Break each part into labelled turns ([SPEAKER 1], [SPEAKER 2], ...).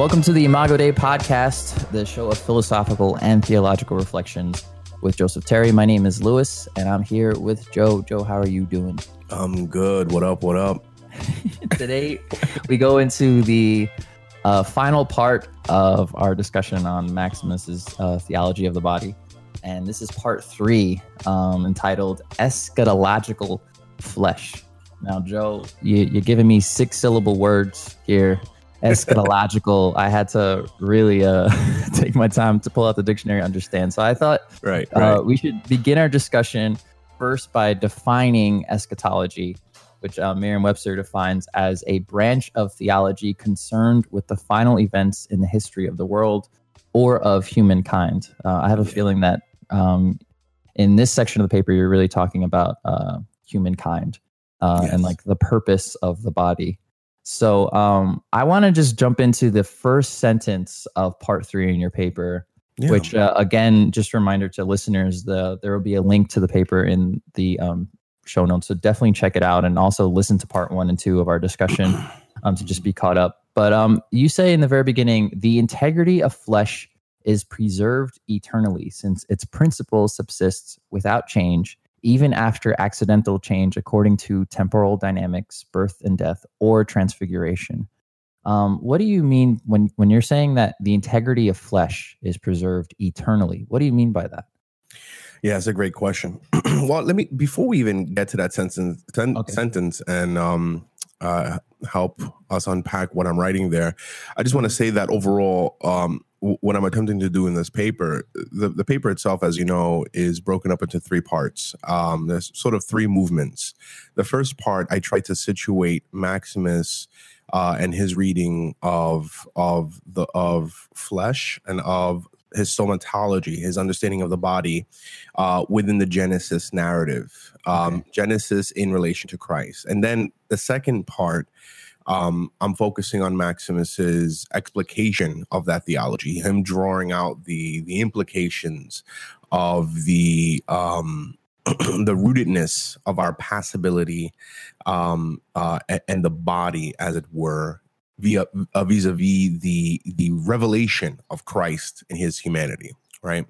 [SPEAKER 1] Welcome to the Imago Dei podcast, the show of philosophical and theological reflections with Joseph Terry. My name is Lewis, and I'm here with Joe. Joe, how are you doing?
[SPEAKER 2] I'm good. What up? What up?
[SPEAKER 1] Today, we go into the uh, final part of our discussion on Maximus's uh, theology of the body, and this is part three, um, entitled "Eschatological Flesh." Now, Joe, you, you're giving me six syllable words here. Eschatological. I had to really uh, take my time to pull out the dictionary, understand. So I thought,
[SPEAKER 2] Right.
[SPEAKER 1] uh, we should begin our discussion first by defining eschatology, which uh, Merriam-Webster defines as a branch of theology concerned with the final events in the history of the world or of humankind. Uh, I have a feeling that um, in this section of the paper, you're really talking about uh, humankind uh, and like the purpose of the body. So um, I want to just jump into the first sentence of part three in your paper,
[SPEAKER 2] Yeah.
[SPEAKER 1] which uh, again just a reminder to listeners the there will be a link to the paper in the um, show notes. So definitely check it out and also listen to part one and two of our discussion um, to just be caught up. But um, you say in the very beginning the integrity of flesh is preserved eternally since its principle subsists without change even after accidental change according to temporal dynamics birth and death or transfiguration um, what do you mean when when you're saying that the integrity of flesh is preserved eternally? What do you mean by that?
[SPEAKER 2] Yeah, it's a great question. well, let me before we even get to that sentence sen-
[SPEAKER 1] Okay.
[SPEAKER 2] sentence and um uh help us unpack what I'm writing there. I just want to say that overall um what I'm attempting to do in this paper, the, the paper itself, as you know, is broken up into three parts. Um, there's sort of three movements. The first part, I try to situate Maximus uh, and his reading of of the of flesh and of his somatology, his understanding of the body uh, within the Genesis narrative, um, Genesis in relation to Christ. And then the second part, um, I'm focusing on Maximus's explication of that theology, him drawing out the the implications of the um, the rootedness of our passibility um, uh, and the body, as it were, via uh, vis-a-vis the the revelation of Christ in His humanity, right?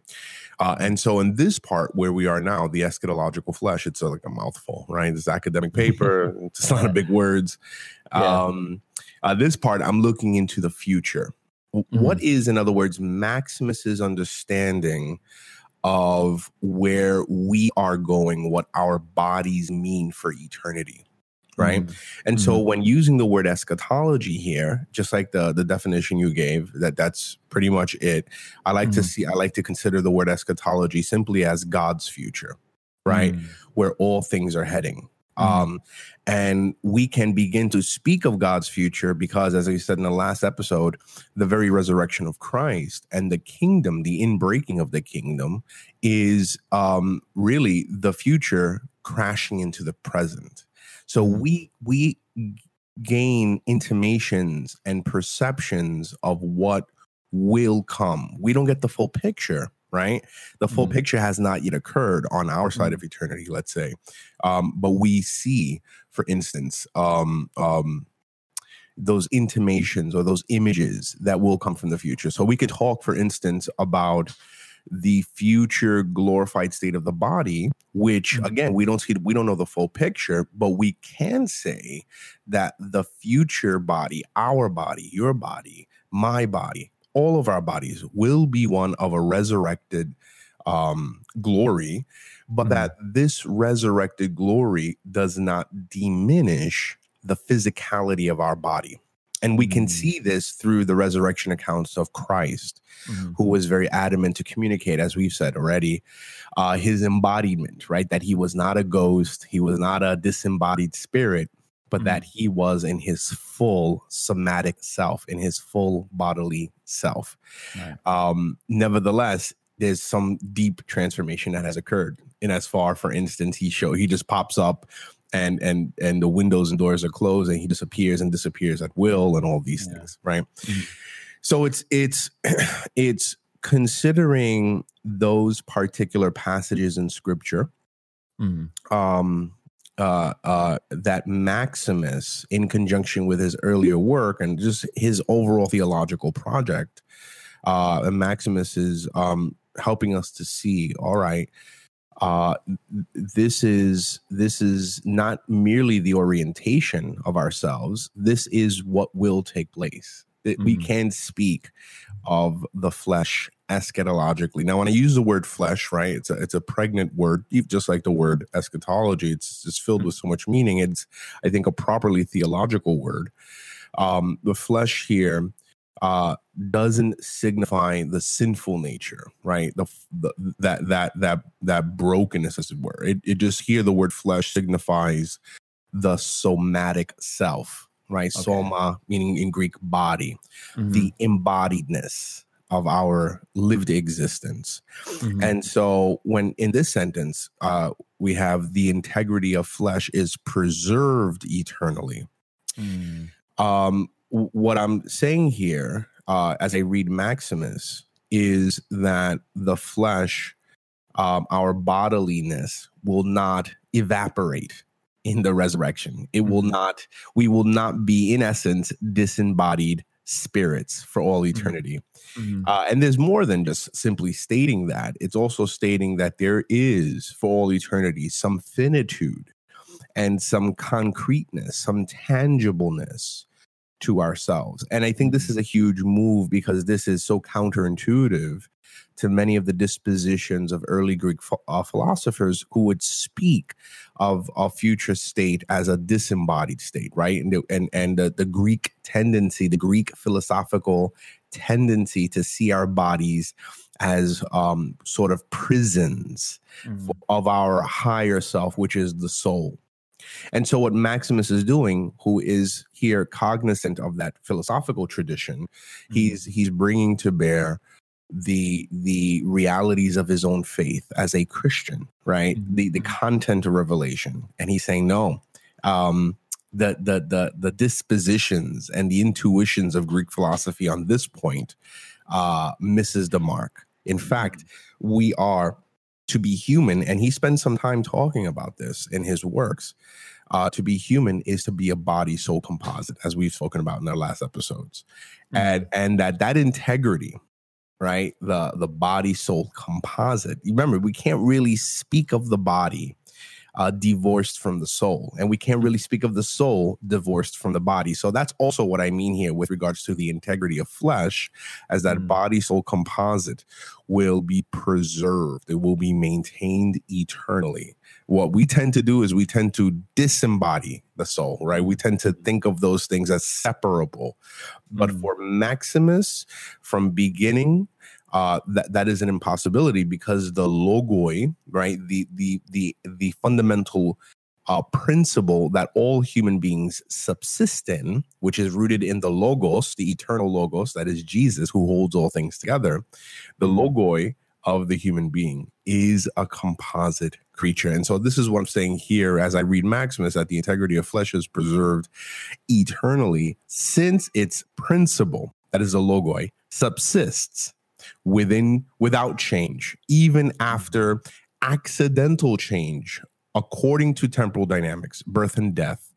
[SPEAKER 2] Uh, and so, in this part where we are now, the eschatological flesh, it's uh, like a mouthful, right? It's academic paper. it's a lot of big words.
[SPEAKER 1] Yeah.
[SPEAKER 2] Um, uh, this part, I'm looking into the future. W- What is, in other words, Maximus's understanding of where we are going, what our bodies mean for eternity? Right.
[SPEAKER 1] Mm.
[SPEAKER 2] And so when using the word eschatology here, just like the the definition you gave, that that's pretty much it. I like to
[SPEAKER 1] Mhm.
[SPEAKER 2] see I like to consider the word eschatology simply as God's future, right?
[SPEAKER 1] Mm.
[SPEAKER 2] Where all things are heading.
[SPEAKER 1] Mhm.
[SPEAKER 2] Um and we can begin to speak of God's future because as I said in the last episode, the very resurrection of Christ and the kingdom, the inbreaking of the kingdom is um really the future crashing into the present. So
[SPEAKER 1] Mhm.
[SPEAKER 2] we we gain intimations and perceptions of what will come. We don't get the full picture, right? The full
[SPEAKER 1] Mhm.
[SPEAKER 2] picture has not yet occurred on our side of eternity, let's say. Um, but we see, for instance, um, um, those intimations or those images that will come from the future. So we could talk, for instance, about the future glorified state of the body which
[SPEAKER 1] Mhm.
[SPEAKER 2] again we don't see we don't know the full picture but we can say that the future body our body your body my body all of our bodies will be one of a resurrected um glory but
[SPEAKER 1] Mhm.
[SPEAKER 2] that this resurrected glory does not diminish the physicality of our body and we can
[SPEAKER 1] Mm.
[SPEAKER 2] see this through the resurrection accounts of Christ
[SPEAKER 1] Mhm.
[SPEAKER 2] who was very adamant to communicate, as we've said already, uh, his embodiment, right? That he was not a ghost, he was not a disembodied spirit, but that he was in his full somatic self, in his full bodily self.
[SPEAKER 1] Right.
[SPEAKER 2] Um, nevertheless, there's some deep transformation that has occurred. In as far, for instance, he show he just pops up and and and the windows and doors are closed and he disappears and disappears at will and all these
[SPEAKER 1] Yeah.
[SPEAKER 2] things, right?
[SPEAKER 1] Mhm.
[SPEAKER 2] So it's it's it's considering those particular passages in scripture
[SPEAKER 1] Mhm.
[SPEAKER 2] um uh, uh, that Maximus, in conjunction with his earlier work and just his overall theological project, uh, Maximus is um, helping us to see. All right, uh, this is this is not merely the orientation of ourselves. This is what will take place. Mm-hmm. We can speak of the flesh eschatologically. Now, when I use the word flesh, right, it's a it's a pregnant word, just like the word eschatology. It's just filled with so much meaning. It's, I think, a properly theological word. Um, the flesh here uh, doesn't signify the sinful nature, right? The, the that that that that brokenness, as it were. It it just here the word flesh signifies the somatic self, right? Okay. Soma meaning in Greek body, mm-hmm. the embodiedness of our lived existence. Mm-hmm. And so when in this sentence, uh, we have the integrity of flesh is preserved eternally. Mm. Um, what I'm saying here, uh, as I read Maximus, is that the flesh, um, our bodiliness, will not evaporate in the resurrection. It will mm-hmm. not, we will not be, in essence, disembodied spirits for all mm-hmm. eternity. Mm-hmm. Uh, and there's more than just simply stating that, it's also stating that there is for all eternity some finitude and some concreteness, some tangibleness to ourselves. And I think this mm-hmm. is a huge move because this is so counterintuitive to many of the dispositions of early Greek uh, philosophers who would speak of a future state as a disembodied state, right? And and and the, the Greek tendency, the Greek philosophical tendency to see our bodies as um, sort of prisons mm. of our higher self, which is the soul. And so, what Maximus is doing, who is here cognizant of that philosophical tradition, mm-hmm. he's he's bringing to bear the the realities of his own faith as a Christian, right? Mm-hmm. The the content of revelation, and he's saying no. Um, the the the the dispositions and the intuitions of Greek philosophy on this point uh, misses the mark. In fact, we are to be human, and he spends some time talking about this in his works. Uh, to be human is to be a body soul composite, as we've spoken about in our last episodes, mm-hmm. and and that that integrity, right, the the body soul composite. Remember, we can't really speak of the body uh, divorced from the soul. And we can't really speak of the soul divorced from the body. So that's also what I mean here with regards to the integrity of flesh, as that mm. body soul composite will be preserved, it will be maintained eternally. What we tend to do is we tend to disembody the soul, right? We tend to think of those things as separable. But mm. for Maximus, from beginning uh, that that is an impossibility because the logoi, right, the the the the fundamental uh, principle that all human beings subsist in, which is rooted in the logos, the eternal logos, that is Jesus, who holds all things together. The mm-hmm. logoi of the human being is a composite creature. And so this is what I'm saying here as I read Maximus that the integrity of flesh is preserved eternally since its principle, that is the logoi, subsists within without change, even after accidental change, according to temporal dynamics, birth and death,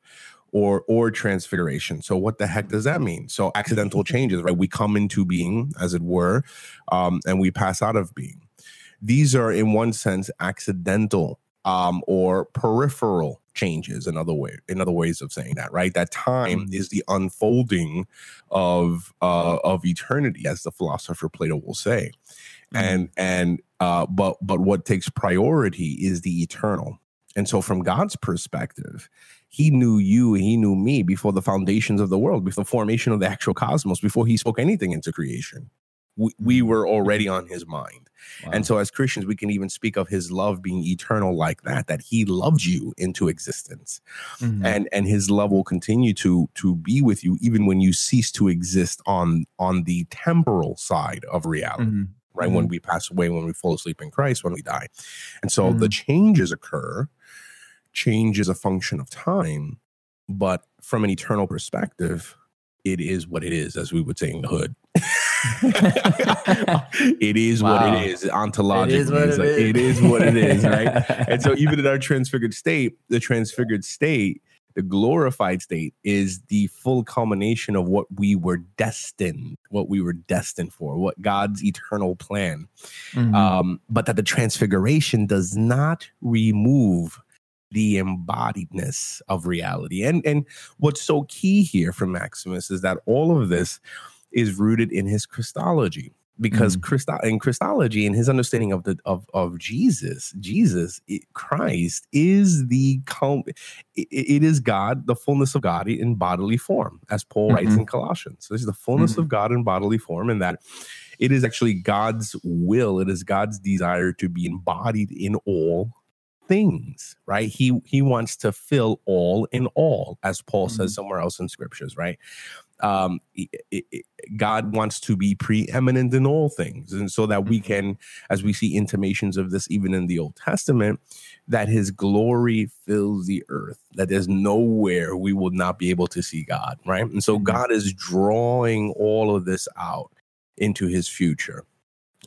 [SPEAKER 2] or or transfiguration. So what the heck does that mean? So accidental changes, right? We come into being, as it were, um, and we pass out of being. These are, in one sense, accidental um, or peripheral changes another way in other ways of saying that right that time mm-hmm. is the unfolding of uh of eternity as the philosopher plato will say mm-hmm. and and uh but but what takes priority is the eternal and so from god's perspective he knew you he knew me before the foundations of the world before the formation of the actual cosmos before he spoke anything into creation we, we mm-hmm. were already on his mind Wow. And so, as Christians, we can even speak of His love being eternal, like that. That He loved you into existence, mm-hmm. and and His love will continue to to be with you even when you cease to exist on on the temporal side of reality. Mm-hmm. Right mm-hmm. when we pass away, when we fall asleep in Christ, when we die, and so the mm-hmm. changes occur. Change is a function of time, but from an eternal perspective, it is what it is, as we would say in the hood. it is wow. what it is ontologically. It is what it, like, is. it is what it is, right? and so even in our transfigured state, the transfigured state, the glorified state is the full culmination of what we were destined, what we were destined for, what God's eternal plan. Mm-hmm. Um, but that the transfiguration does not remove the embodiedness of reality. And and what's so key here for Maximus is that all of this is rooted in his Christology. Because mm. Christo- in Christology and his understanding of the of, of Jesus, Jesus Christ is the it, it is God, the fullness of God in bodily form, as Paul mm-hmm. writes in Colossians. So this is the fullness mm-hmm. of God in bodily form, and that it is actually God's will, it is God's desire to be embodied in all things, right? He he wants to fill all in all, as Paul mm-hmm. says somewhere else in scriptures, right? Um, God wants to be preeminent in all things, and so that we mm-hmm. can, as we see intimations of this even in the Old Testament, that His glory fills the earth. That there's nowhere we will not be able to see God, right? And so mm-hmm. God is drawing all of this out into His future,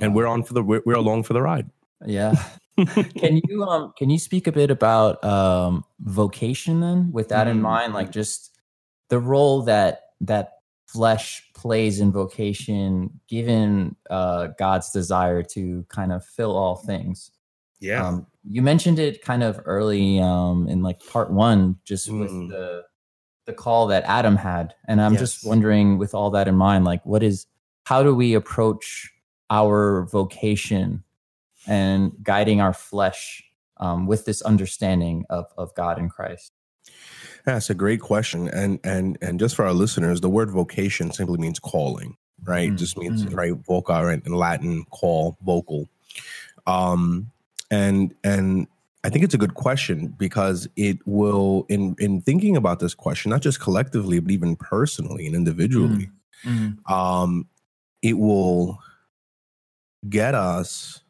[SPEAKER 2] and we're on for the we're, we're along for the ride.
[SPEAKER 1] Yeah, can you um can you speak a bit about um vocation then with that in mm. mind like just the role that that flesh plays in vocation given uh God's desire to kind of fill all things.
[SPEAKER 2] Yeah.
[SPEAKER 1] Um, you mentioned it kind of early um in like part 1 just mm. with the the call that Adam had and I'm yes. just wondering with all that in mind like what is how do we approach our vocation and guiding our flesh um, with this understanding of, of God and Christ?
[SPEAKER 2] That's a great question. And and and just for our listeners, the word vocation simply means calling, right? Mm-hmm. Just means mm-hmm. right voca in Latin call, vocal. Um and and I think it's a good question because it will in in thinking about this question, not just collectively, but even personally and individually, mm-hmm. um, it will get us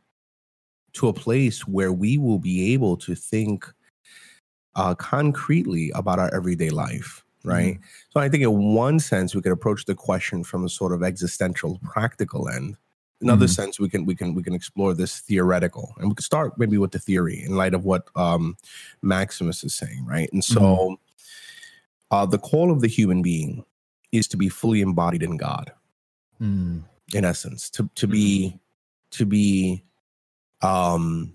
[SPEAKER 2] to a place where we will be able to think uh, concretely about our everyday life right mm-hmm. so i think in one sense we can approach the question from a sort of existential practical end in another mm-hmm. sense we can we can we can explore this theoretical and we can start maybe with the theory in light of what um, maximus is saying right and so mm-hmm. uh, the call of the human being is to be fully embodied in god mm. in essence to to be mm-hmm. to be um,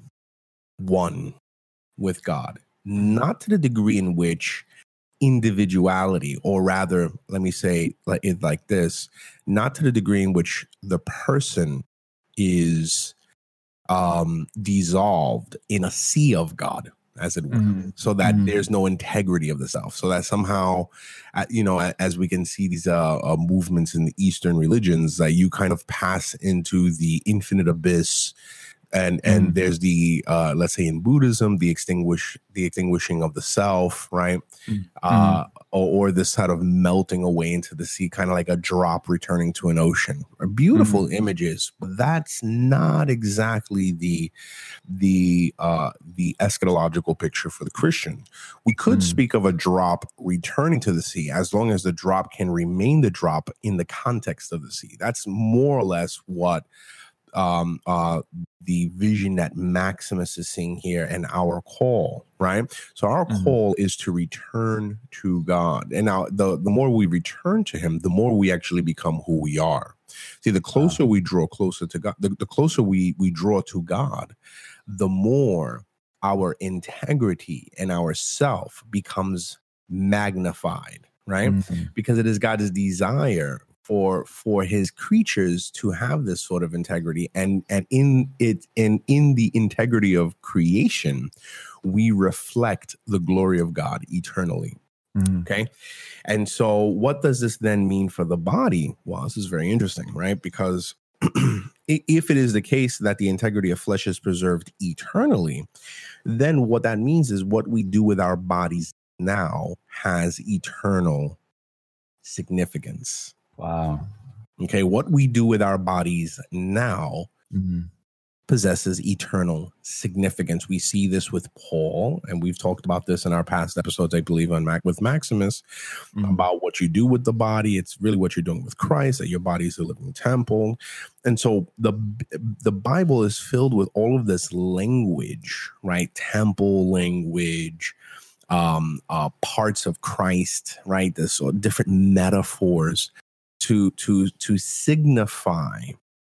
[SPEAKER 2] one with God, not to the degree in which individuality, or rather, let me say it like this, not to the degree in which the person is um, dissolved in a sea of God, as it were, mm-hmm. so that mm-hmm. there's no integrity of the self. So that somehow, you know, as we can see these uh, uh, movements in the Eastern religions, that you kind of pass into the infinite abyss and and mm. there's the uh, let's say in Buddhism the extinguish the extinguishing of the self, right? Mm. Uh, or, or, this sort of melting away into the sea, kind of like a drop returning to an ocean. Beautiful mm. images, but that's not exactly the the uh, the eschatological picture for the Christian. We could mm. speak of a drop returning to the sea as long as the drop can remain the drop in the context of the sea. That's more or less what um, uh, the vision that Maximus is seeing here and our call, right? So our mm-hmm. call is to return to God. And now the, the more we return to him, the more we actually become who we are. See, the closer wow. we draw closer to God, the, the closer we, we draw to God, the more our integrity and our self becomes magnified, right? Mm-hmm. Because it is God's desire for for his creatures to have this sort of integrity and and in it and in the integrity of creation we reflect the glory of god eternally. Mm. okay? And so what does this then mean for the body? Well this is very interesting right? Because if it is the case that the integrity of flesh is preserved eternally then what that means is what we do with our bodies now has eternal significance
[SPEAKER 1] Wow.
[SPEAKER 2] Okay. What we do with our bodies now mm-hmm. possesses eternal significance. We see this with Paul, and we've talked about this in our past episodes, I believe, on Mac with Maximus mm-hmm. about what you do with the body. It's really what you're doing with Christ, that your body is a living temple. And so the the Bible is filled with all of this language, right? Temple language, um, uh, parts of Christ, right? This sort of different metaphors to to to signify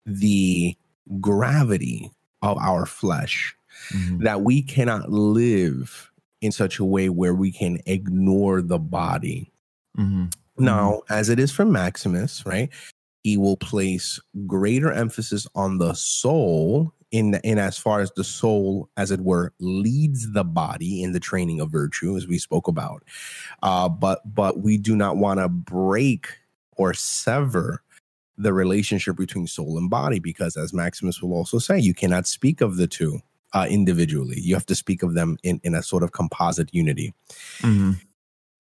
[SPEAKER 2] the gravity of our flesh mm-hmm. that we cannot live in such a way where we can ignore the body. Mm-hmm. Now, mm-hmm. as it is for Maximus, right? He will place greater emphasis on the soul in in as far as the soul, as it were, leads the body in the training of virtue, as we spoke about. Uh, but but we do not want to break or sever the relationship between soul and body because as maximus will also say you cannot speak of the two uh, individually. You have to speak of them in, in a sort of composite unity. Mm-hmm.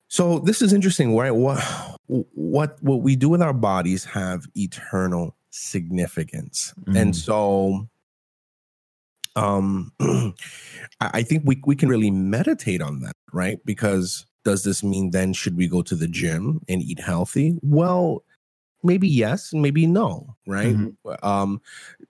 [SPEAKER 2] so this is interesting right? What what what we do with our bodies have eternal significance. Mm-hmm. and so um i think we, we can really meditate on that right? Because does this mean then should we go to the gym and eat healthy well maybe yes maybe no right mm-hmm. um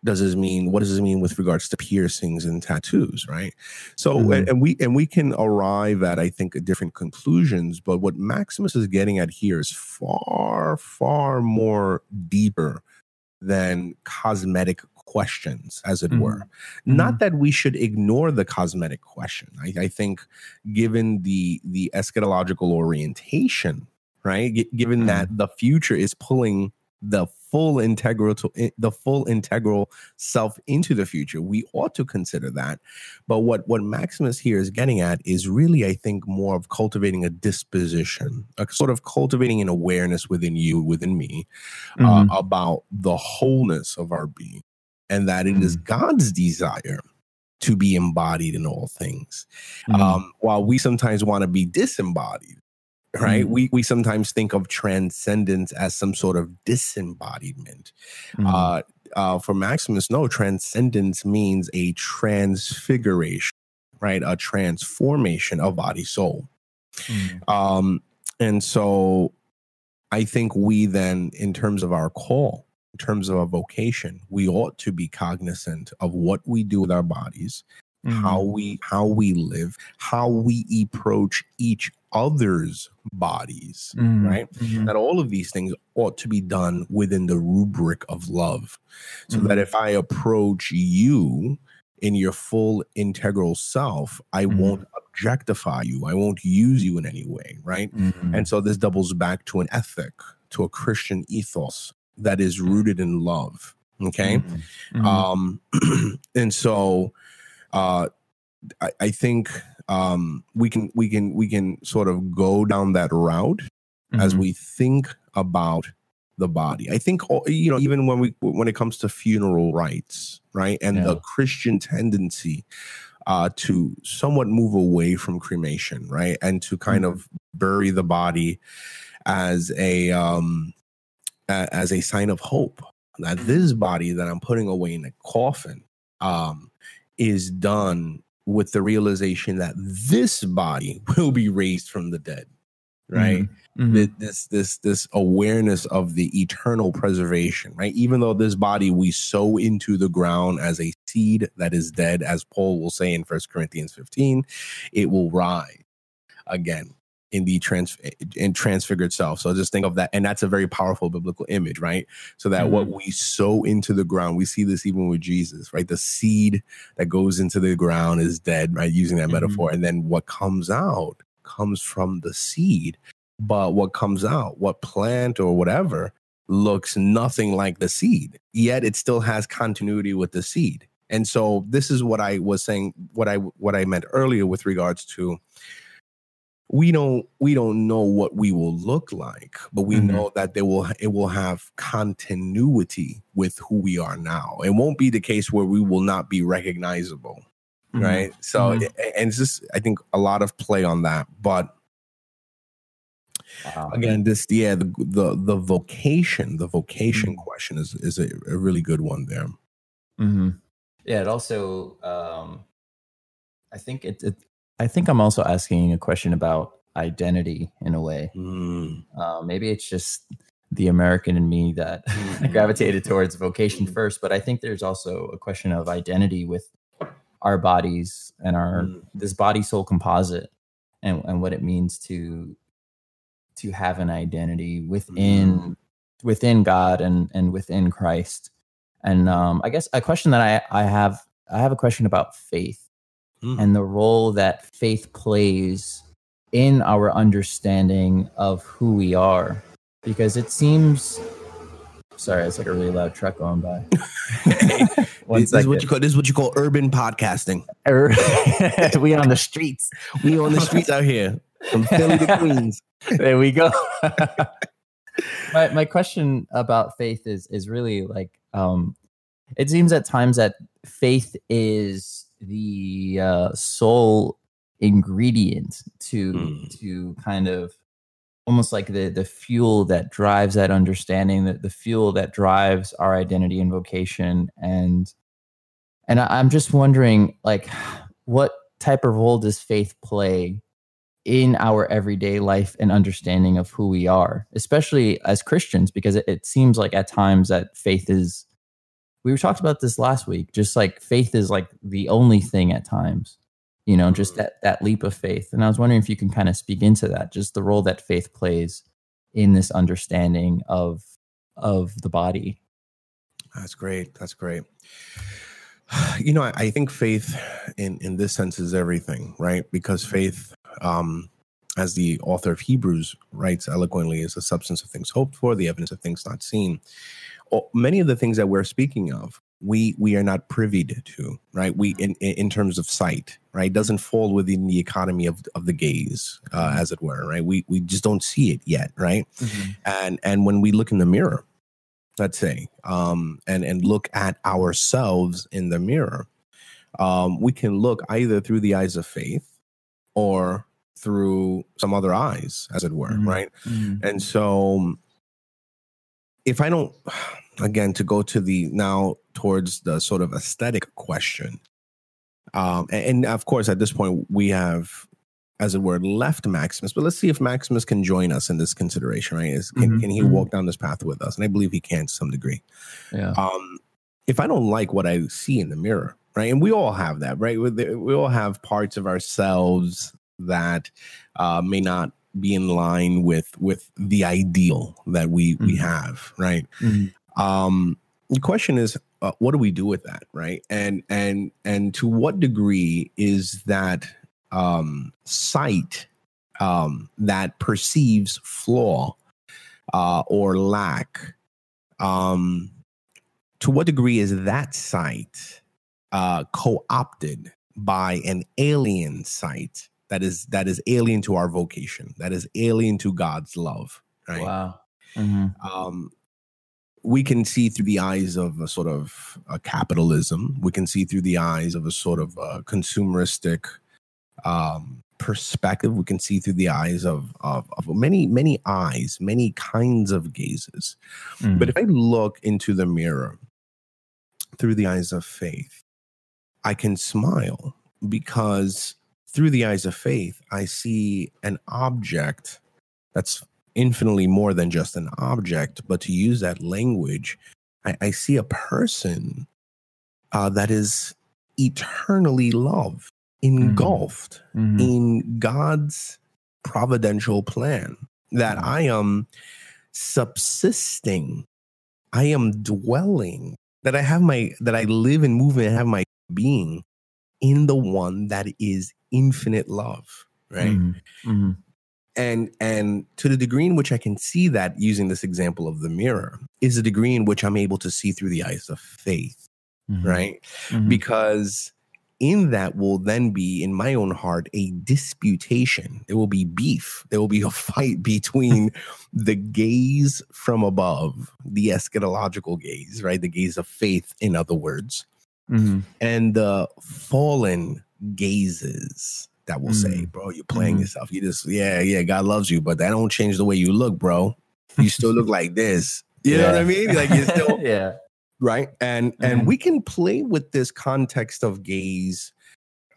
[SPEAKER 2] does this mean what does this mean with regards to piercings and tattoos right so mm-hmm. and, and, we and we can arrive at i think different conclusions but what maximus is getting at here is far far more deeper than cosmetic questions, as it mm-hmm. were. Mm-hmm. Not that we should ignore the cosmetic question. I, I, think, given the the eschatological orientation, right? G- given mm-hmm. that the future is pulling the full integral to the full integral self into the future we ought to consider that but what what maximus here is getting at is really i think more of cultivating a disposition a sort of cultivating an awareness within you within me uh, mm-hmm. uh, about the wholeness of our being and that it is mm. god's desire to be embodied in all things mm. um, while we sometimes want to be disembodied right? Mm. We we sometimes think of transcendence as some sort of disembodiment. Mm. Uh, uh, for Maximus, no, transcendence means a transfiguration, right? A transformation of body soul. Mm. Um, and so I think we then, in terms of our call, in terms of our vocation, we ought to be cognizant of what we do with our bodies, mm-hmm. how we how we live, how we approach each other's bodies, mm-hmm. right? Mm-hmm. That all of these things ought to be done within the rubric of love. So that mm-hmm. if I approach you in your full integral self, I mm-hmm. won't objectify you. I won't use you in any way, right? Mm-hmm. And so this doubles back to an ethic, to a Christian ethos that is rooted in love. Okay. Um, and so uh, I, I think um, we can we can we can sort of go down that route mm-hmm. as we think about the body. I think you know even when we when it comes to funeral rites, right, and yeah. the Christian tendency uh, to somewhat move away from cremation, right, and to kind mm-hmm. of bury the body as a um, as a sign of hope that this body that I'm putting away in a coffin um, is done with the realization that this body will be raised from the dead right mm-hmm. mm-hmm. this this this awareness of the eternal preservation right even though this body we sow into the ground as a seed that is dead as paul will say in First corinthians 15 it will rise again in the trans in transfigured self. So just think of that, and that's a very powerful biblical image, right? So that mm-hmm. what we sow into the ground, we see this even with Jesus, right? The seed that goes into the ground is dead, right? Using that mm-hmm. metaphor, and then what comes out comes from the seed. But what comes out, what plant or whatever, looks nothing like the seed. Yet it still has continuity with the seed. And so this is what I was saying, what I what I meant earlier with regards to we don't we don't know what we will look like but we mm-hmm. know that they will it will have continuity with who we are now it won't be the case where we will not be recognizable mm-hmm. right so mm-hmm. and it's just i think a lot of play on that but wow. again this yeah the, the the vocation the vocation mm-hmm. question is is a, a, really good one there
[SPEAKER 1] mm-hmm. Yeah, it also um I think it, it I think I'm also asking a question about identity in a way.
[SPEAKER 2] Mm.
[SPEAKER 1] Uh, maybe it's just the American in me that gravitated towards vocation first, but I think there's also a question of identity with our bodies and our
[SPEAKER 2] Mm.
[SPEAKER 1] this body soul composite and, and what it means to to have an identity within
[SPEAKER 2] Mm.
[SPEAKER 1] within God and and within Christ. And um, I guess a question that I, I have I have a question about faith
[SPEAKER 2] Mm.
[SPEAKER 1] and the role that faith plays in our understanding of who we are because it seems sorry it's like a really loud truck going by
[SPEAKER 2] this, is what you call this is what you call urban podcasting.
[SPEAKER 1] we on the streets
[SPEAKER 2] We on the streets out here from Philly to Queens.
[SPEAKER 1] there we go my, my question about faith is is really like um it seems at times that faith is the uh sole ingredient to
[SPEAKER 2] Mm.
[SPEAKER 1] to kind of almost like the the fuel that drives that understanding that the fuel that drives our identity and vocation and and I, i'm just wondering like what type of role does faith play in our everyday life and understanding of who we are, especially as Christians, because it, it seems like at times that faith is, we talked about this last week, just like faith is like the only thing at times, you know, just
[SPEAKER 2] Mhm.
[SPEAKER 1] that, that leap of faith. And I was wondering if you can kind of speak into that, just the role that faith plays in this understanding of, of the body.
[SPEAKER 2] That's great. That's great. You know, I, I think faith in in this sense is everything, right? Because faith, um, as the author of Hebrews writes eloquently, is the substance of things hoped for, the evidence of things not seen. Many of the things that we're speaking of, we we are not privy to, right? We in in in terms of sight, right? It doesn't fall within the economy of of the gaze, uh, as it were, right? We we just don't see it yet, right? and and when we look in the mirror let's say um and and look at ourselves in the mirror um we can look either through the eyes of faith or through some other eyes as it were
[SPEAKER 1] Mhm.
[SPEAKER 2] right and so if i don't again to go to the now towards the sort of aesthetic question um and, and of course at this point we have as it were left maximus but let's see if maximus can join us in this consideration right? Is, can,
[SPEAKER 1] Mhm,
[SPEAKER 2] can he
[SPEAKER 1] mhm.
[SPEAKER 2] walk down this path with us? And i believe he can to some degree.
[SPEAKER 1] Yeah.
[SPEAKER 2] um if i don't like what i see in the mirror right? And we all have that right? We, we all have parts of ourselves that uh, may not be in line with with the ideal that we we
[SPEAKER 1] Mhm.
[SPEAKER 2] have right
[SPEAKER 1] Mhm.
[SPEAKER 2] um the question is uh, what do we do with that right and and and to what degree is that um sight um that perceives flaw uh or lack um to what degree is that sight uh co-opted by an alien sight that is that is alien to our vocation that is alien to god's love right
[SPEAKER 1] Wow. Mhm.
[SPEAKER 2] um, we can see through the eyes of a sort of a capitalism. We can see through the eyes of a sort of a consumeristic um, perspective. We can see through the eyes of, of, of many, many eyes, many kinds of gazes.
[SPEAKER 1] Mhm.
[SPEAKER 2] But if I look into the mirror through the eyes of faith, I can smile because through the eyes of faith, I see an object that's infinitely more than just an object. But to use that language, I, I see a person uh, that is eternally loved, engulfed
[SPEAKER 1] Mhm.
[SPEAKER 2] in God's providential plan that I am subsisting, I am dwelling, that I have my, that I live and move and have my being in the one that is infinite love, right?
[SPEAKER 1] Mhm. Mhm.
[SPEAKER 2] And and to the degree in which I can see that using this example of the mirror is the degree in which I'm able to see through the eyes of faith,
[SPEAKER 1] Mhm.
[SPEAKER 2] right?
[SPEAKER 1] Mhm.
[SPEAKER 2] because in that will then be in my own heart a disputation there will be beef there will be a fight between the gaze from above the eschatological gaze right the gaze of faith in other words
[SPEAKER 1] Mhm.
[SPEAKER 2] and the fallen gazes that will say
[SPEAKER 1] Mm.
[SPEAKER 2] bro you're playing
[SPEAKER 1] Mhm.
[SPEAKER 2] yourself you just yeah yeah god loves you but that don't change the way you look bro you still look like this you know what i mean like you're still
[SPEAKER 1] yeah.
[SPEAKER 2] right and and
[SPEAKER 1] Mhm.
[SPEAKER 2] we can play with this context of gaze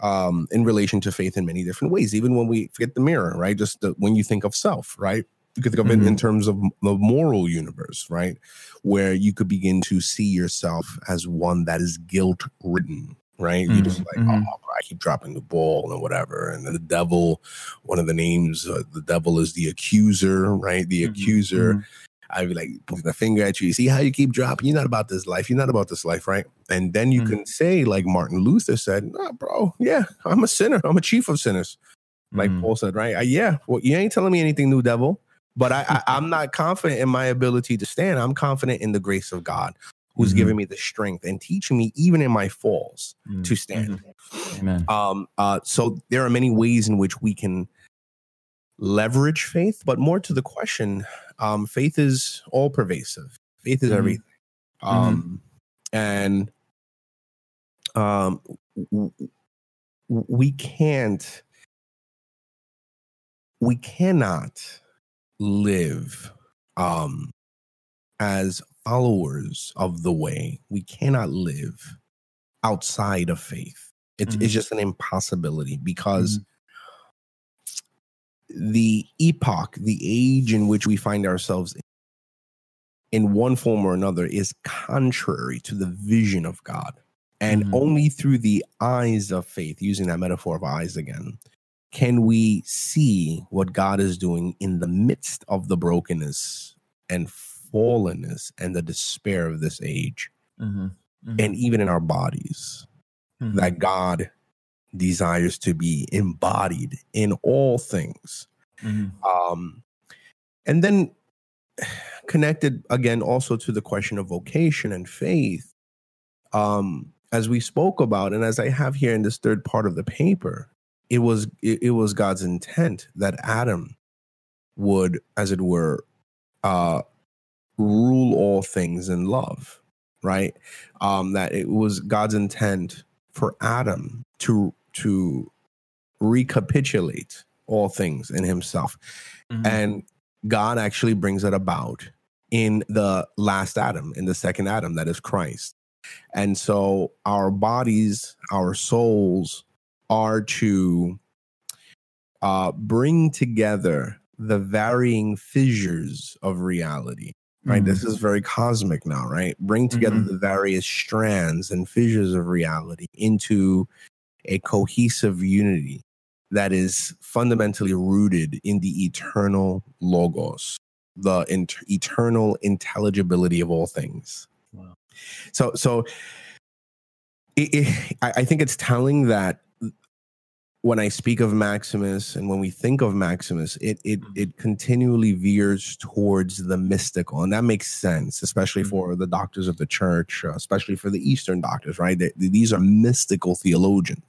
[SPEAKER 2] um in relation to faith in many different ways even when we forget the mirror right just the, when you think of self right you could think of it in
[SPEAKER 1] Mhm.
[SPEAKER 2] terms of the moral universe right where you could begin to see yourself as one that is guilt ridden right you just like oh bro, i keep dropping the ball and whatever and the devil one of the names uh, the devil is the accuser right the
[SPEAKER 1] Mhm,
[SPEAKER 2] accuser
[SPEAKER 1] mhm.
[SPEAKER 2] I'd be like pointing the finger at you. See how you keep dropping? You're not about this life. You're not about this life, right? And then you
[SPEAKER 1] Mhm.
[SPEAKER 2] can say, like Martin Luther said, nah, bro, yeah, I'm a sinner. I'm a chief of sinners. Like
[SPEAKER 1] Mhm.
[SPEAKER 2] Paul said, right? Uh, yeah, well, you ain't telling me anything new, devil. But I, I, I'm not confident in my ability to stand. I'm confident in the grace of God, who's
[SPEAKER 1] Mhm.
[SPEAKER 2] giving me the strength and teaching me, even in my falls, to stand.
[SPEAKER 1] Mhm. Amen.
[SPEAKER 2] Um, uh, so there are many ways in which we can leverage faith, but more to the question, um, faith is all pervasive. Faith is
[SPEAKER 1] Mhm.
[SPEAKER 2] everything. Um, and um, w- we can't, we cannot live um, as followers of the way. We cannot live outside of faith. It's,
[SPEAKER 1] Mhm.
[SPEAKER 2] it's just an impossibility because the epoch, the age in which we find ourselves in, in one form or another is contrary to the vision of God. And
[SPEAKER 1] Mhm.
[SPEAKER 2] only through the eyes of faith, using that metaphor of eyes again, can we see what God is doing in the midst of the brokenness and fallenness and the despair of this age,
[SPEAKER 1] Mhm. Mhm.
[SPEAKER 2] and even in our bodies
[SPEAKER 1] Mhm.
[SPEAKER 2] that God desires to be embodied in all things.
[SPEAKER 1] Mhm.
[SPEAKER 2] Um, and then connected again also to the question of vocation and faith, um, as we spoke about, and as I have here in this third part of the paper, it was it, it was God's intent that Adam would, as it were, uh, rule all things in love, right? Um, that it was God's intent for Adam to to recapitulate all things in himself.
[SPEAKER 1] Mhm.
[SPEAKER 2] And God actually brings it about in the last Adam, in the second Adam, that is Christ. And so our bodies, our souls are to uh, bring together the varying fissures of reality. Right.
[SPEAKER 1] Mhm.
[SPEAKER 2] This is very cosmic now, right? Bring together
[SPEAKER 1] Mhm.
[SPEAKER 2] the various strands and fissures of reality into a cohesive unity that is fundamentally rooted in the eternal logos, the eternal intelligibility of all things.
[SPEAKER 1] Wow.
[SPEAKER 2] So, so it, it, I, I think it's telling that when I speak of Maximus and when we think of Maximus, it it
[SPEAKER 1] Mhm.
[SPEAKER 2] it continually veers towards the mystical, and that makes sense, especially
[SPEAKER 1] Mhm.
[SPEAKER 2] for the doctors of the church, uh, especially for the Eastern doctors, right? They, these are mystical theologians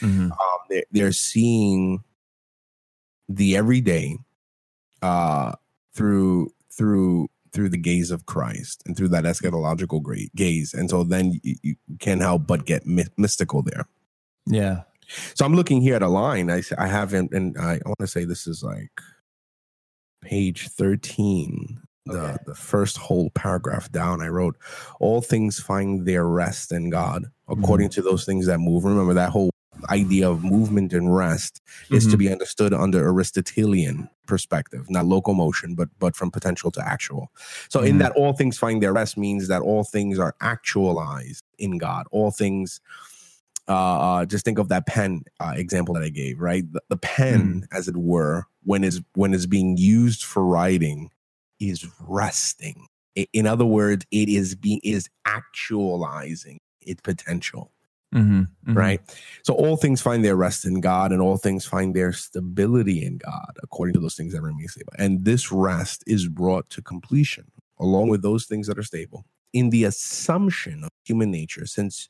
[SPEAKER 1] Mhm.
[SPEAKER 2] um, they're, they're seeing the everyday uh, through through through the gaze of Christ and through that eschatological gaze, and so then you, you can't help but get my- mystical there.
[SPEAKER 1] Yeah.
[SPEAKER 2] So I'm looking here at a line I, I haven't, and I, I want to say this is like page 13. The,
[SPEAKER 1] Okay.
[SPEAKER 2] the first whole paragraph down, I wrote, All things find their rest in God, according to those things that move. Remember that whole idea of movement and rest is to
[SPEAKER 1] Mhm.
[SPEAKER 2] be understood under Aristotelian perspective, not locomotion, but but from potential to actual. So in
[SPEAKER 1] Mhm.
[SPEAKER 2] that all things find their rest means that all things are actualized in God. All things uh, uh just think of that pen uh, example that I gave, right? The, the pen, as it were, when is when it's being used for writing, is resting. In other words, it is being is actualizing its potential
[SPEAKER 1] Mhm. Mhm.
[SPEAKER 2] right? So all things find their rest in God, and all things find their stability in God, according to those things that remain stable. And this rest is brought to completion, along with those things that are stable, in the assumption of human nature, since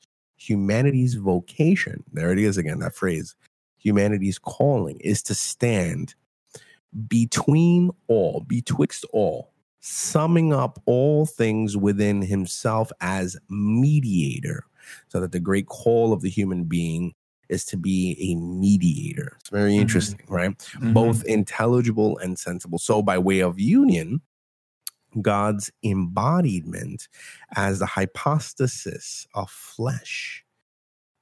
[SPEAKER 2] humanity's vocation, there it is again, that phrase, humanity's calling is to stand between all, betwixt all, summing up all things within himself as mediator so that the great call of the human being is to be a mediator. It's very
[SPEAKER 1] Mhm.
[SPEAKER 2] interesting, right?
[SPEAKER 1] Mhm.
[SPEAKER 2] Both intelligible and sensible. So, by way of union, God's embodiment as the hypostasis of flesh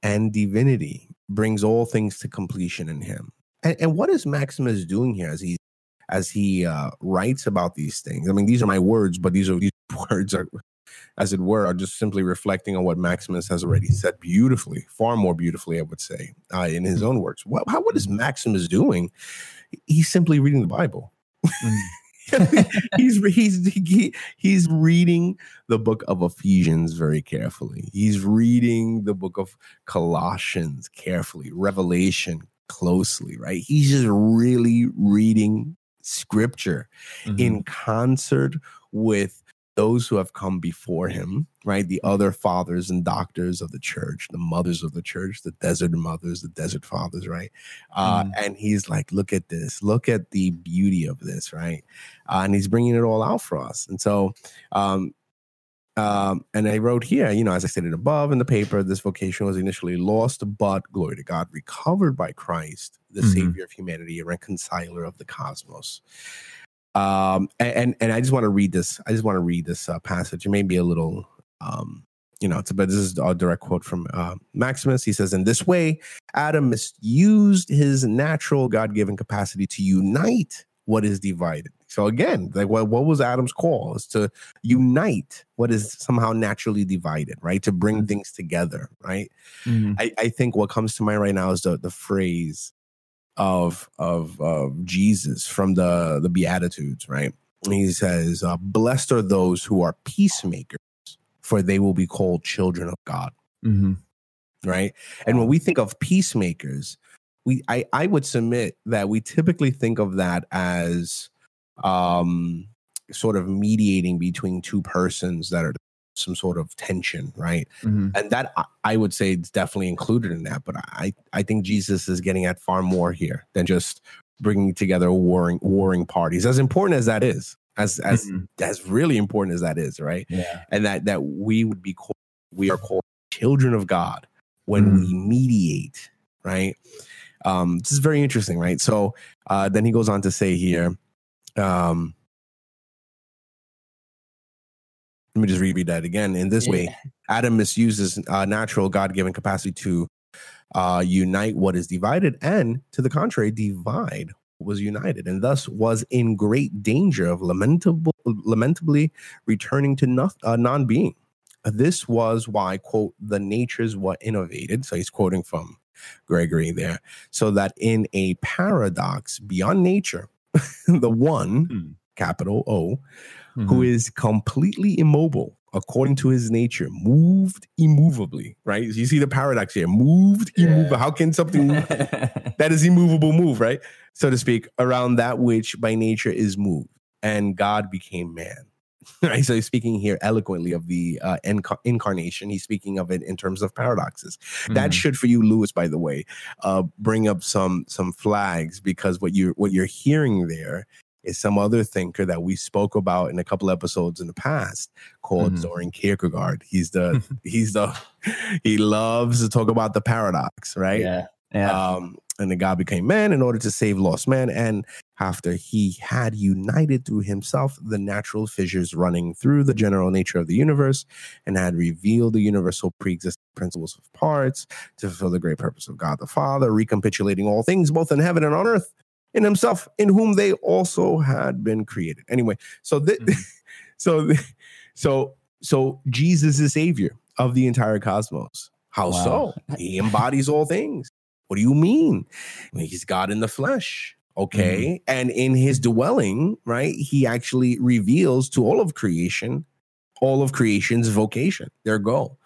[SPEAKER 2] and divinity brings all things to completion in him. And, and what is Maximus doing here as he as he uh, writes about these things? I mean, these are my words, but these are these words are, as it were, are just simply reflecting on what Maximus has already said beautifully, far more beautifully, I would say, uh, in his own works. What, how, what is Maximus doing? He's simply reading the Bible. He's he's he, he's reading the book of Ephesians very carefully. He's reading the book of Colossians carefully, Revelation closely, right? He's just really reading scripture mm-hmm. in concert with those who have come before him, right? The other fathers and doctors of the church, the mothers of the church, the desert mothers, the desert fathers, right? Uh, mm. And he's like, look at this, look at the beauty of this, right? Uh, and he's bringing it all out for us. And so, um, um, and I wrote here, you know, as I stated above in the paper, this vocation was initially lost, but glory to God, recovered by Christ, the mm-hmm. Savior of humanity, a reconciler of the cosmos. Um, and and I just want to read this. I just want to read this uh, passage. It may be a little, um, you know, it's but this is a direct quote from uh, Maximus. He says, "In this way, Adam misused his natural God-given capacity to unite what is divided." So again, like what, what was Adam's call is to unite what is somehow naturally divided, right? To bring mm-hmm. things together, right? Mm-hmm. I, I think what comes to mind right now is the the phrase of of of Jesus from the the Beatitudes, right? He says, uh, "Blessed are those who are peacemakers, for they will be called children of God." Mm-hmm. Right, and when we think of peacemakers, we I I would submit that we typically think of that as um sort of mediating between two persons that are some sort of tension, right? Mm-hmm. And that I would say it's definitely included in that. But I I think Jesus is getting at far more here than just bringing together warring warring parties. As important as that is, as as mm-hmm. as really important as that is, right?
[SPEAKER 1] Yeah.
[SPEAKER 2] And that that we would be called, we are called children of God when mm-hmm. we mediate, right? Um, this is very interesting, right? So uh, then he goes on to say here. Um, let me just reread that again. In this yeah. way, Adam misuses uh, natural God given capacity to uh, unite what is divided, and to the contrary, divide what was united, and thus was in great danger of lamentable, lamentably returning to no, uh, non being. This was why, quote, the natures were innovated. So he's quoting from Gregory there. So that in a paradox beyond nature, the one, mm. capital O, mm-hmm. who is completely immobile according to his nature, moved immovably, right? You see the paradox here moved yeah. immovable. How can something that is immovable move, right? So to speak, around that which by nature is moved, and God became man. Right, so he's speaking here eloquently of the uh, inc- incarnation. He's speaking of it in terms of paradoxes. Mm-hmm. That should, for you, Lewis, by the way, uh, bring up some some flags because what you what you're hearing there is some other thinker that we spoke about in a couple episodes in the past called mm-hmm. Soren Kierkegaard. He's the he's the he loves to talk about the paradox, right?
[SPEAKER 1] Yeah. Yeah. Um,
[SPEAKER 2] and the God became man in order to save lost man. And after he had united through himself the natural fissures running through the general nature of the universe and had revealed the universal pre-existing principles of parts to fulfill the great purpose of God the Father, recapitulating all things both in heaven and on earth in himself, in whom they also had been created. Anyway, so the, mm-hmm. so so so Jesus is savior of the entire cosmos. How wow. so? He embodies all things. What do you mean? Mean he's God in the flesh. Okay. Mm-hmm. And in his dwelling, right, he actually reveals to all of creation all of creation's vocation, their goal,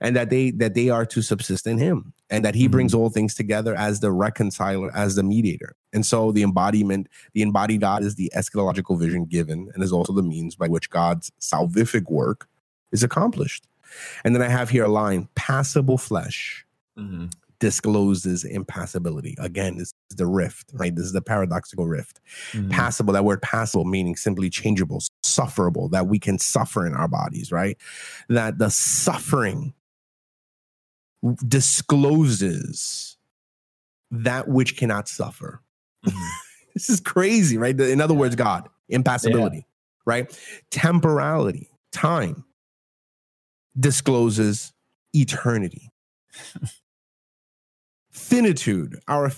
[SPEAKER 2] and that they that they are to subsist in him, and that he mm-hmm. brings all things together as the reconciler, as the mediator. And so the embodiment, the embodied God is the eschatological vision given, and is also the means by which God's salvific work is accomplished. And then I have here a line: passible flesh. Mm-hmm discloses impassibility. Again, this is the rift, right? This is the paradoxical rift. Mm-hmm. Passible, that word passible meaning simply changeable, sufferable, that we can suffer in our bodies, right? That the suffering discloses that which cannot suffer. Mm-hmm. this is crazy, right? In other words, God, impassibility. right? Temporality, time discloses eternity. Finitude, our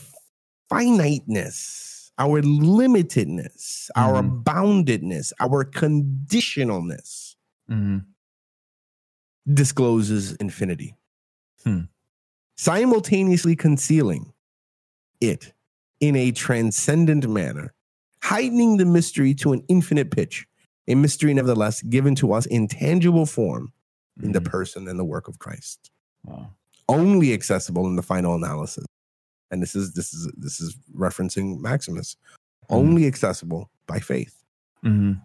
[SPEAKER 2] finiteness, our limitedness, our
[SPEAKER 1] Mhm.
[SPEAKER 2] boundedness, our conditionalness
[SPEAKER 1] hmm
[SPEAKER 2] discloses infinity.
[SPEAKER 1] Hmm.
[SPEAKER 2] Simultaneously concealing it in a transcendent manner, heightening the mystery to an infinite pitch, a mystery nevertheless given to us in tangible form in the
[SPEAKER 1] Mhm.
[SPEAKER 2] person and the work of Christ.
[SPEAKER 1] Wow.
[SPEAKER 2] Only accessible in the final analysis. And this is this is this is referencing Maximus.
[SPEAKER 1] Mhm.
[SPEAKER 2] Only accessible by faith.
[SPEAKER 1] Mhm.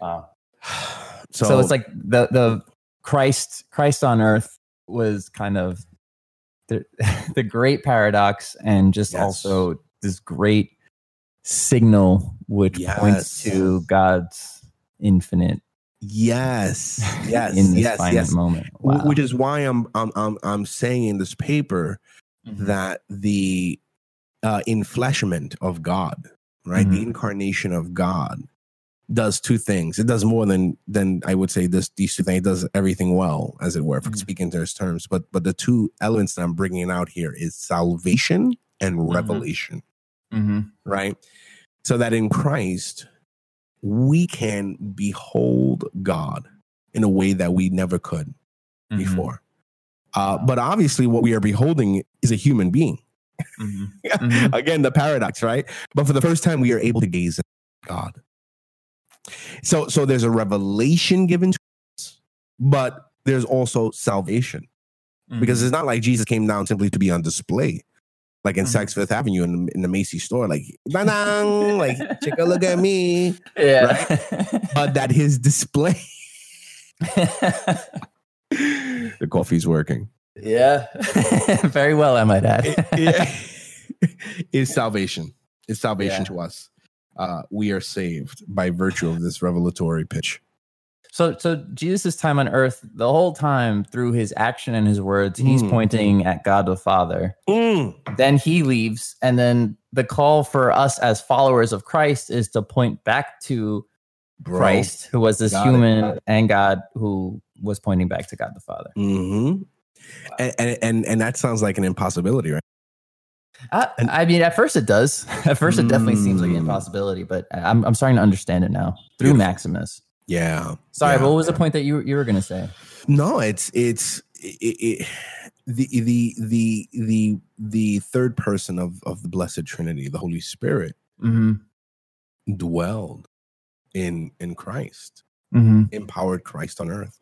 [SPEAKER 1] Wow.
[SPEAKER 2] So,
[SPEAKER 1] so, it's like the the Christ Christ on earth was kind of the the great paradox and just
[SPEAKER 2] Yes.
[SPEAKER 1] also this great signal which points to God's infinite
[SPEAKER 2] yes, yes,
[SPEAKER 1] in this
[SPEAKER 2] yes,
[SPEAKER 1] finite
[SPEAKER 2] yes.
[SPEAKER 1] moment. Wow.
[SPEAKER 2] Which is why I'm I'm I'm I'm saying in this paper
[SPEAKER 1] Mhm.
[SPEAKER 2] that the uh, infleshment of God, right, the
[SPEAKER 1] Mhm.
[SPEAKER 2] incarnation of God, does two things. It does more than than I would say this these two things. It does everything well, as it were,
[SPEAKER 1] Mhm.
[SPEAKER 2] speaking to his terms. But but the two elements that I'm bringing out here is salvation and
[SPEAKER 1] Mhm.
[SPEAKER 2] revelation,
[SPEAKER 1] Mhm.
[SPEAKER 2] right? So that in Christ we can behold God in a way that we never could
[SPEAKER 1] Mhm.
[SPEAKER 2] before. Uh, but obviously, what we are beholding is a human being.
[SPEAKER 1] Mhm. Mhm.
[SPEAKER 2] Again, the paradox, right? But for the first time, we are able to gaze at God. So, so there's a revelation given to us, but there's also salvation because
[SPEAKER 1] Mhm.
[SPEAKER 2] it's not like Jesus came down simply to be on display, like in
[SPEAKER 1] Mhm.
[SPEAKER 2] Saks Fifth Avenue in, in the Macy's store, like like take a look at me.
[SPEAKER 1] yeah.
[SPEAKER 2] But that his display, the coffee's working.
[SPEAKER 1] Yeah. Very well, I might add.
[SPEAKER 2] it- it- is salvation. Is salvation
[SPEAKER 1] Yeah.
[SPEAKER 2] to us. Uh, we are saved by virtue of this revelatory pitch.
[SPEAKER 1] So, so Jesus' time on earth, the whole time through his action and his words, he's
[SPEAKER 2] Mm.
[SPEAKER 1] pointing at God the Father. Then he leaves, and then the call for us as followers of Christ is to point back to
[SPEAKER 2] Bro.
[SPEAKER 1] Christ, who was this
[SPEAKER 2] Got it.
[SPEAKER 1] human, and God, who was pointing back to God the Father.
[SPEAKER 2] And, and and and that sounds like an impossibility, right?
[SPEAKER 1] I,
[SPEAKER 2] And-
[SPEAKER 1] I mean, at first it does. At first, it definitely seems like an
[SPEAKER 2] Mm.
[SPEAKER 1] impossibility, but I'm I'm starting to understand it now through
[SPEAKER 2] Beautiful.
[SPEAKER 1] Maximus.
[SPEAKER 2] Yeah.
[SPEAKER 1] Sorry,
[SPEAKER 2] Yeah.
[SPEAKER 1] what was the point that you you were going to say?
[SPEAKER 2] No, it's it's it, it, the the the the the third person of of the Blessed Trinity, the Holy Spirit,
[SPEAKER 1] Mm-hmm.
[SPEAKER 2] dwelled in in Christ.
[SPEAKER 1] Mm-hmm.
[SPEAKER 2] empowered Christ on earth.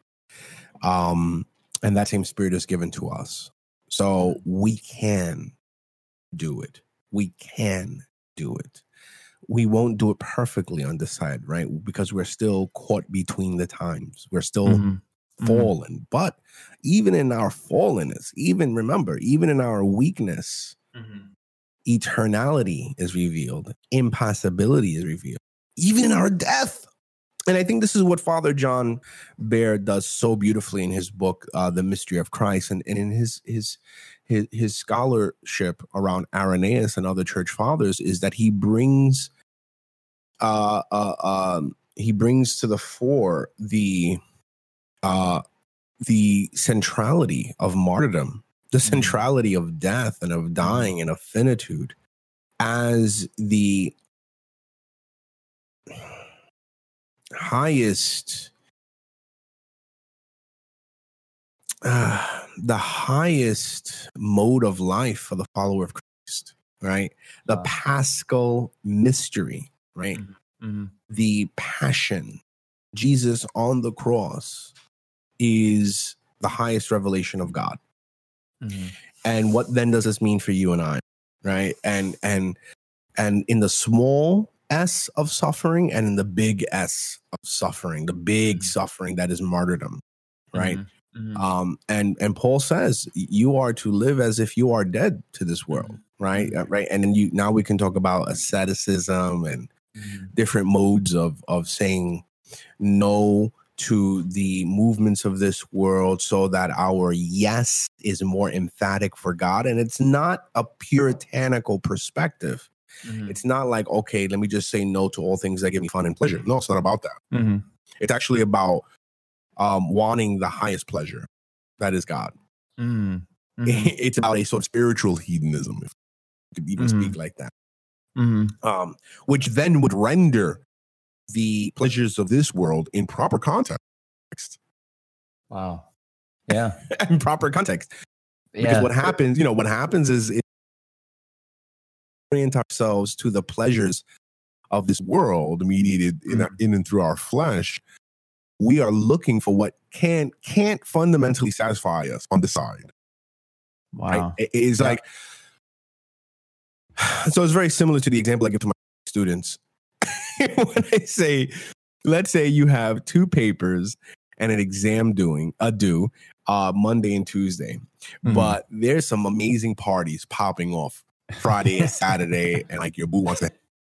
[SPEAKER 2] Um, and that same spirit is given to us. So we can do it. We can do it. We won't do it perfectly on this side, right? Because we're still caught between the times. We're still
[SPEAKER 1] Mm-hmm.
[SPEAKER 2] fallen. But even in our fallenness, even remember, even in our weakness, eternality is revealed, impassibility is revealed, even in our death. And I think this is what Father John Behr does so beautifully in his book, uh, "The Mystery of Christ," and, and in his his his his scholarship around Irenaeus and other church fathers is that he brings uh, uh, um, he brings to the fore the uh, the centrality of martyrdom, the
[SPEAKER 1] Mhm.
[SPEAKER 2] centrality of death and of dying and of finitude as the highest uh, the highest mode of life for the follower of Christ, right? The
[SPEAKER 1] Wow.
[SPEAKER 2] paschal mystery, right?
[SPEAKER 1] Mm-hmm.
[SPEAKER 2] the passion, Jesus on the cross is the highest revelation of God.
[SPEAKER 1] Mm-hmm.
[SPEAKER 2] And what then does this mean for you and I? Right? And and and in the small S of suffering and in the big S of suffering, the big
[SPEAKER 1] Mhm.
[SPEAKER 2] suffering that is martyrdom. Right.
[SPEAKER 1] Mm-hmm.
[SPEAKER 2] Um, and and Paul says you are to live as if you are dead to this world, right?
[SPEAKER 1] Mhm.
[SPEAKER 2] Uh, Right. And then you now we can talk about asceticism and different modes of of saying no to the movements of this world so that our yes is more emphatic for God and it's not a puritanical perspective
[SPEAKER 1] Mhm.
[SPEAKER 2] It's not like, okay, let me just say no to all things that give me fun and pleasure. No, it's not about that.
[SPEAKER 1] Mhm.
[SPEAKER 2] It's actually about um, wanting the highest pleasure. That is God.
[SPEAKER 1] Mhm. Mhm.
[SPEAKER 2] It's about a sort of spiritual hedonism, if you could even
[SPEAKER 1] Mhm.
[SPEAKER 2] speak like that.
[SPEAKER 1] Mhm.
[SPEAKER 2] Um, which then would render the pleasures of this world in proper context.
[SPEAKER 1] Wow. Yeah.
[SPEAKER 2] in proper context. Because
[SPEAKER 1] Yeah.
[SPEAKER 2] what happens, you know, what happens is orient ourselves to the pleasures of this world mediated in,
[SPEAKER 1] Mm.
[SPEAKER 2] in and through our flesh. We are looking for what can't can't fundamentally satisfy us on the side. Right?
[SPEAKER 1] Wow.
[SPEAKER 2] It- it's
[SPEAKER 1] Yeah.
[SPEAKER 2] like so it's very similar to the example I give to my students. when I say, let's say you have two papers and an exam doing a due uh Monday and Tuesday,
[SPEAKER 1] Mhm.
[SPEAKER 2] but there's some amazing parties popping off Friday and Saturday, and like your boo wants to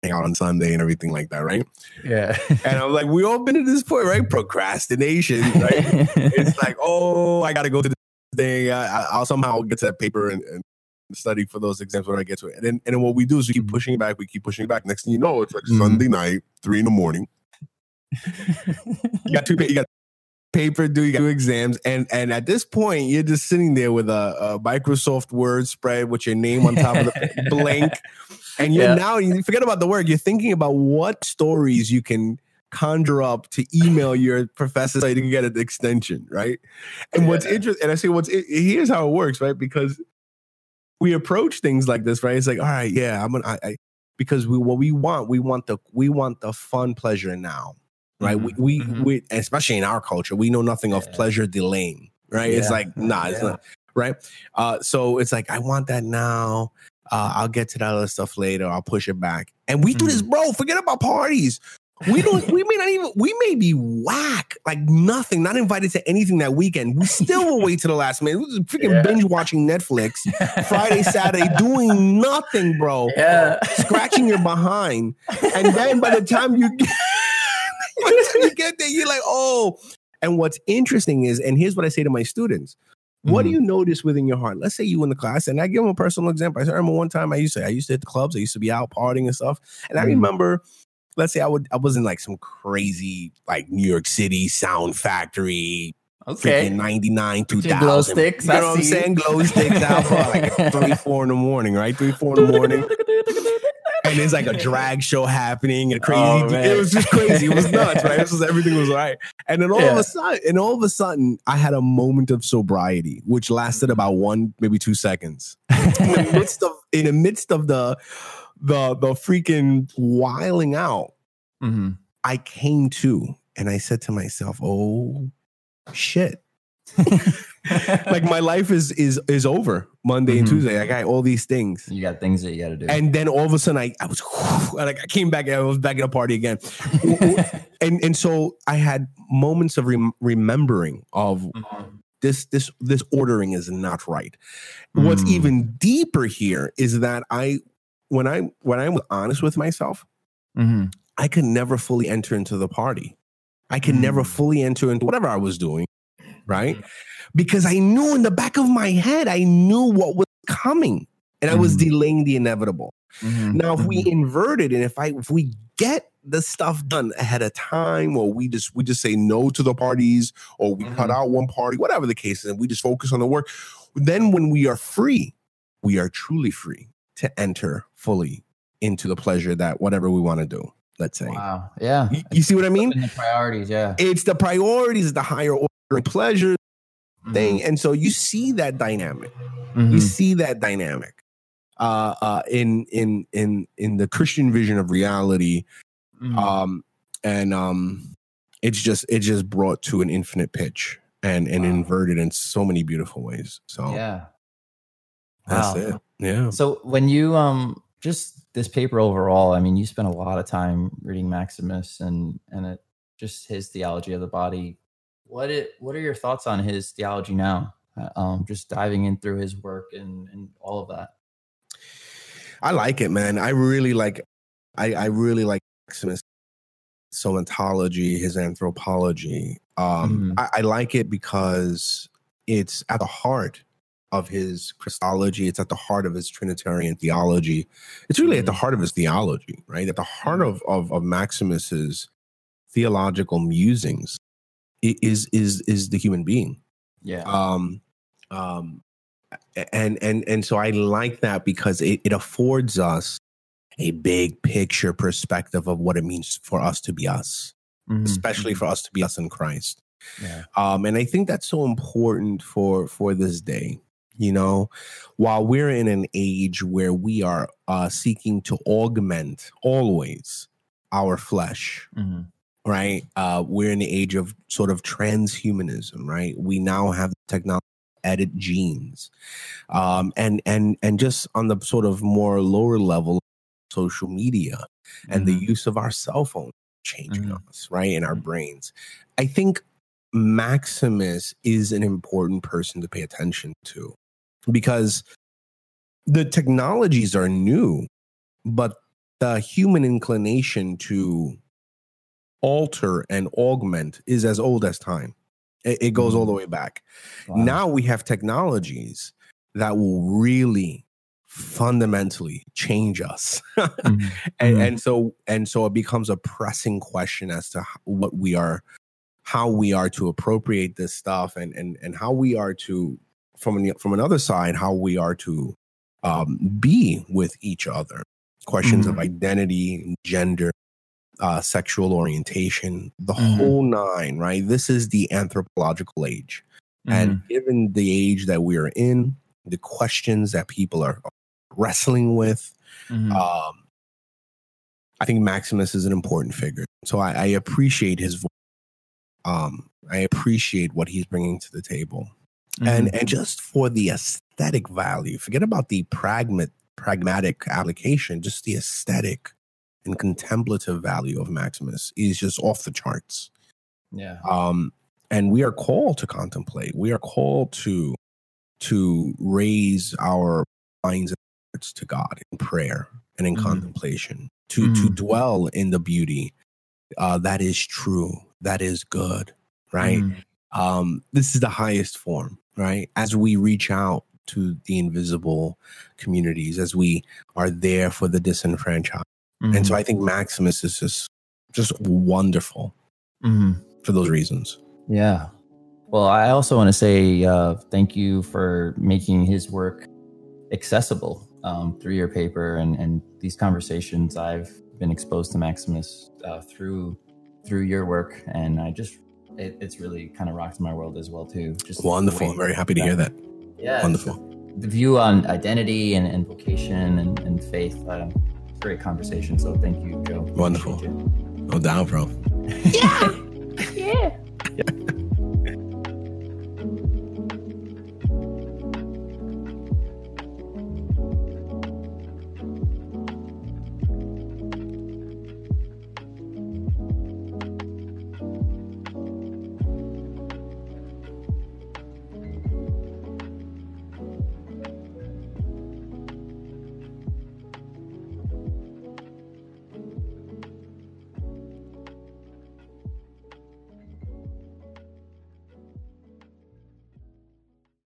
[SPEAKER 2] hang out on Sunday and everything like that, right?
[SPEAKER 1] yeah.
[SPEAKER 2] And I'm like, we all been to this point, right? Procrastination, right? it's like, oh, I got to go to this thing. I, I- I'll somehow get to that paper and, and study for those exams when I get to it. And then, and then what we do is we keep pushing it back. We keep pushing it back. Next thing you know, it's like
[SPEAKER 1] Mhm.
[SPEAKER 2] Sunday night, three in the morning. You got two. You got paper due. You got two exams, and and at this point, you're just sitting there with a, a Microsoft Word spread with your name on top of the blank, and you're
[SPEAKER 1] Yeah.
[SPEAKER 2] now you forget about the work. You're thinking about what stories you can conjure up to email your professor so you can get an extension, right? And what's
[SPEAKER 1] Yeah.
[SPEAKER 2] interesting, and I say what's here's how it works, right? Because we approach things like this, right? It's like, all right, yeah, I'm gonna, I, I because we what we want, we want the we want the fun pleasure now, right?
[SPEAKER 1] Mhm,
[SPEAKER 2] We we
[SPEAKER 1] mhm.
[SPEAKER 2] we especially in our culture, we know nothing of pleasure delaying, right? It's like, nah, it's
[SPEAKER 1] yeah.
[SPEAKER 2] not right. Uh, so it's like I want that now. Uh, I'll get to that other stuff later. I'll push it back. And we do this, bro. Forget about parties. We don't. we may not even. We may be whack, like nothing, not invited to anything that weekend. We still will wait to the last minute. We just freaking
[SPEAKER 1] Yeah.
[SPEAKER 2] binge watching Netflix Friday, Saturday, doing nothing, bro.
[SPEAKER 1] Yeah.
[SPEAKER 2] Scratching your behind, and then by the time you get, by the time you get there, you're like, oh. And what's interesting is, and here's what I say to my students: What do
[SPEAKER 1] Mhm.
[SPEAKER 2] you notice within your heart? Let's say you in the class, and I give them a personal example. I remember one time I used to, I used to hit the clubs, I used to be out partying and stuff, and I
[SPEAKER 1] Mhm.
[SPEAKER 2] remember. Let's say I would, I was in like some crazy, like New York City Sound Factory,
[SPEAKER 1] Okay.
[SPEAKER 2] freaking 99, 2000.
[SPEAKER 1] glow sticks,
[SPEAKER 2] You know what I'm saying? Glow sticks out for like three, four in the morning, right? Three, four in the morning. And there's like a drag show happening and crazy.
[SPEAKER 1] Oh,
[SPEAKER 2] it was just crazy. It was nuts, right? This was everything was all right. And then all of a sudden, and all of a sudden, I had a moment of sobriety, which lasted about one, maybe two seconds. In the midst of in the midst of the the the freaking wiling out,
[SPEAKER 1] Mhm.
[SPEAKER 2] I came to and I said to myself, "Oh shit." like my life is is is over Monday and
[SPEAKER 1] Mhm.
[SPEAKER 2] Tuesday. I got all these things,
[SPEAKER 1] you got things that you got to do.
[SPEAKER 2] and then all of a sudden I I was like I came back. I was back at a party again, and and so I had moments of rem- remembering of
[SPEAKER 1] Mhm.
[SPEAKER 2] this this this ordering is not right. What's
[SPEAKER 1] Mm.
[SPEAKER 2] even deeper here is that I when I when I'm honest with myself,
[SPEAKER 1] Mhm.
[SPEAKER 2] I could never fully enter into the party. I could never
[SPEAKER 1] Mm.
[SPEAKER 2] fully enter into whatever I was doing, right? Because I knew in the back of my head, I knew what was coming, and I was
[SPEAKER 1] Mhm.
[SPEAKER 2] delaying the inevitable.
[SPEAKER 1] Mhm.
[SPEAKER 2] Now, if we
[SPEAKER 1] Mhm.
[SPEAKER 2] invert it, and if I if we get the stuff done ahead of time, or we just we just say no to the parties, or we cut
[SPEAKER 1] Mhm.
[SPEAKER 2] out one party, whatever the case is, and we just focus on the work, then when we are free, we are truly free to enter fully into the pleasure that whatever we want to do. Let's say.
[SPEAKER 1] Wow. Yeah.
[SPEAKER 2] You, you see what I mean?
[SPEAKER 1] Priorities. Yeah.
[SPEAKER 2] It's the priorities, the higher order pleasure thing.
[SPEAKER 1] Mm-hmm.
[SPEAKER 2] And so you see that dynamic.
[SPEAKER 1] Mhm.
[SPEAKER 2] You see that dynamic uh, uh, in in in in the Christian vision of reality.
[SPEAKER 1] Mhm.
[SPEAKER 2] Um, and um, it's just it's just brought to an infinite pitch and and
[SPEAKER 1] Wow.
[SPEAKER 2] inverted in so many beautiful ways. So
[SPEAKER 1] yeah.
[SPEAKER 2] that's
[SPEAKER 1] Wow.
[SPEAKER 2] it. Yeah.
[SPEAKER 1] So when you um just this paper overall, I mean, you spent a lot of time reading Maximus and and it, just his theology of the body. What it what are your thoughts on his theology now? Uh, Um, just diving in through his work and and all of that.
[SPEAKER 2] I like it, man. I really like. I I really like Maximus somatology, his anthropology. Um,
[SPEAKER 1] Mhm.
[SPEAKER 2] I, I like it because it's at the heart of his Christology. It's at the heart of his Trinitarian theology. It's really at the heart of his theology, right? At the heart of of, of Maximus's theological musings is is is the human being.
[SPEAKER 1] Yeah.
[SPEAKER 2] Um, um, and and and so I like that because it, it affords us a big picture perspective of what it means for us to be us,
[SPEAKER 1] Mhm.
[SPEAKER 2] especially for us to be us in Christ.
[SPEAKER 1] Yeah.
[SPEAKER 2] Um, and I think that's so important for for this day. You know, while we're in an age where we are uh, seeking to augment always our flesh,
[SPEAKER 1] Mhm.
[SPEAKER 2] Right? Uh, we're in the age of sort of transhumanism, right? We now have technology to edit genes, um, and and and just on the sort of more lower level, social media and the
[SPEAKER 1] Mhm.
[SPEAKER 2] use of our cell phone changing
[SPEAKER 1] Mhm.
[SPEAKER 2] us, right, in our brains. I think Maximus is an important person to pay attention to because the technologies are new, but the human inclination to alter and augment is as old as time. It, it goes all the way back.
[SPEAKER 1] Wow.
[SPEAKER 2] Now we have technologies that will really fundamentally change us.
[SPEAKER 1] Mhm.
[SPEAKER 2] and,
[SPEAKER 1] Mhm.
[SPEAKER 2] and so and so it becomes a pressing question as to how, what we are how we are to appropriate this stuff and and and how we are to from an, from another side how we are to um, be with each other questions of identity gender uh, sexual orientation the
[SPEAKER 1] Mhm.
[SPEAKER 2] whole nine right this is the anthropological age and given the age that we are in the questions that people are wrestling with
[SPEAKER 1] Mhm.
[SPEAKER 2] um, I think Maximus is an important figure. So I, I appreciate his voice. Um, I appreciate what he's bringing to the table, and
[SPEAKER 1] Mhm.
[SPEAKER 2] and just for the aesthetic value, forget about the pragmat pragmatic application. Just the aesthetic and contemplative value of Maximus is just off the charts.
[SPEAKER 1] yeah.
[SPEAKER 2] Um, and we are called to contemplate. We are called to to raise our minds and hearts to God in prayer and in
[SPEAKER 1] Mhm.
[SPEAKER 2] contemplation. To to
[SPEAKER 1] Mhm.
[SPEAKER 2] dwell in the beauty uh, that is true, that is good, right?
[SPEAKER 1] Mhm.
[SPEAKER 2] Um, this is the highest form, right? As we reach out to the invisible communities, as we are there for the disenfranchised, and so
[SPEAKER 1] Mhm.
[SPEAKER 2] I think Maximus is just just wonderful
[SPEAKER 1] Mhm.
[SPEAKER 2] for those reasons.
[SPEAKER 1] Yeah. Well, I also want to say uh, thank you for making his work accessible um, through your paper and, and these conversations. I've been exposed to Maximus uh, through through your work, and I just it, it's really kind of rocked my world as well too. Just
[SPEAKER 2] Wonderful. I'm very happy to hear that.
[SPEAKER 1] Yeah,
[SPEAKER 2] Wonderful.
[SPEAKER 1] The view on identity and, and vocation and, and faith. Uh, great conversation. So thank you, Joe.
[SPEAKER 2] Wonderful. No doubt, bro. Yeah.
[SPEAKER 3] yeah.